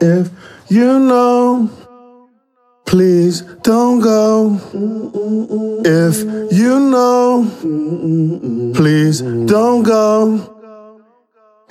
If you know, please don't go. If you know, please don't go.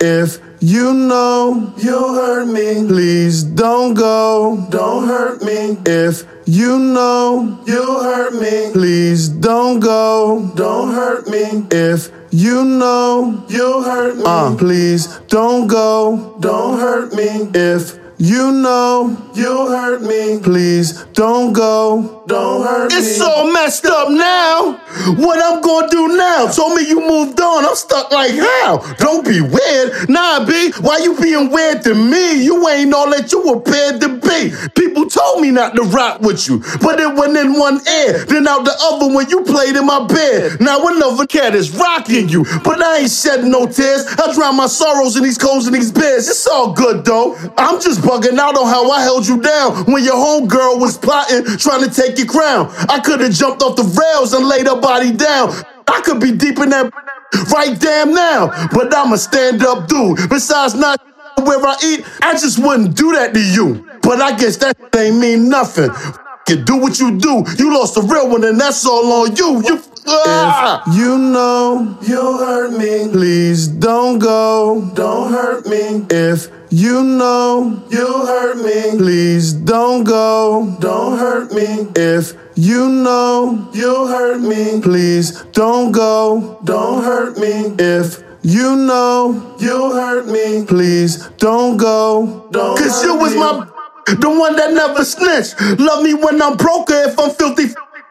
If you know you hurt me, please don't go. Don't hurt me. If you know you hurt me, please don't go. Don't hurt me. If you know you hurt me, uh, please don't go. Don't hurt me. If you know you hurt me. Please don't go. Don't hurt it's me. It's all messed up now. What I'm gonna do now? Told me you moved on. I'm stuck like how? Don't be weird. Nah, B. Why you being weird to me? You ain't all that you were paid to be. People told me not to rock with you, but it went in one ear, then out the other when you played in my bed. Now another cat is rocking you, but I ain't shedding no tears. I drown my sorrows in these coals and these beds. It's all good though. I'm just bugging out on how I held you down when your homegirl was plotting, trying to take your crown. I could have jumped off the rails and laid her body down. I could be deep in that right damn now, but I'm a stand up dude. Besides not where I eat, I just wouldn't do that to you. But I guess that ain't mean nothing. You do what you do. You lost a real one, and that's all on you. You. Ah! If you know you hurt me, please don't go. Don't hurt me. If you know you hurt me, please don't go. Don't hurt me. If you know you hurt me, please don't go. Don't hurt me. If you know you hurt me, please don't go. Don't Cause you was me. my the one that never snitched. Love me when I'm broke if I'm filthy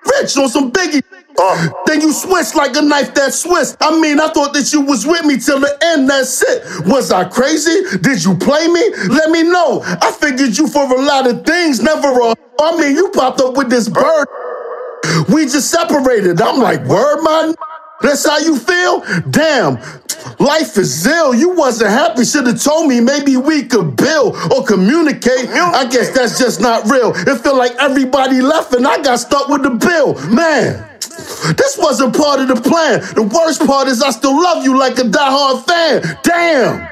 rich on some biggie. Uh, then you switch like a knife that Swiss. I mean, I thought that you was with me till the end, that's it. Was I crazy? Did you play me? Let me know. I figured you for a lot of things, never a. I mean, you popped up with this bird. We just separated. I'm like, word, man. That's how you feel? Damn. Life is ill. You wasn't happy. Should have told me maybe we could build or communicate. I guess that's just not real. It feel like everybody left and I got stuck with the bill. Man. This wasn't part of the plan. The worst part is I still love you like a diehard fan. Damn.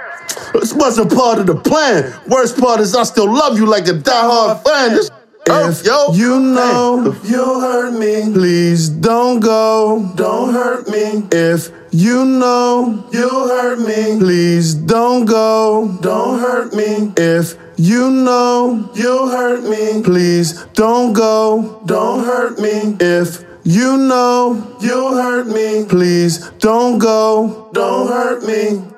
This wasn't part of the plan. Worst part is I still love you like a diehard fan. This if oh, yo, you know you hurt me, please don't go. Don't hurt me. If you know you hurt me, please don't go. Don't hurt me. If you know you hurt me, please don't go. Don't hurt me. If you know you hurt me, please don't go. Don't hurt me.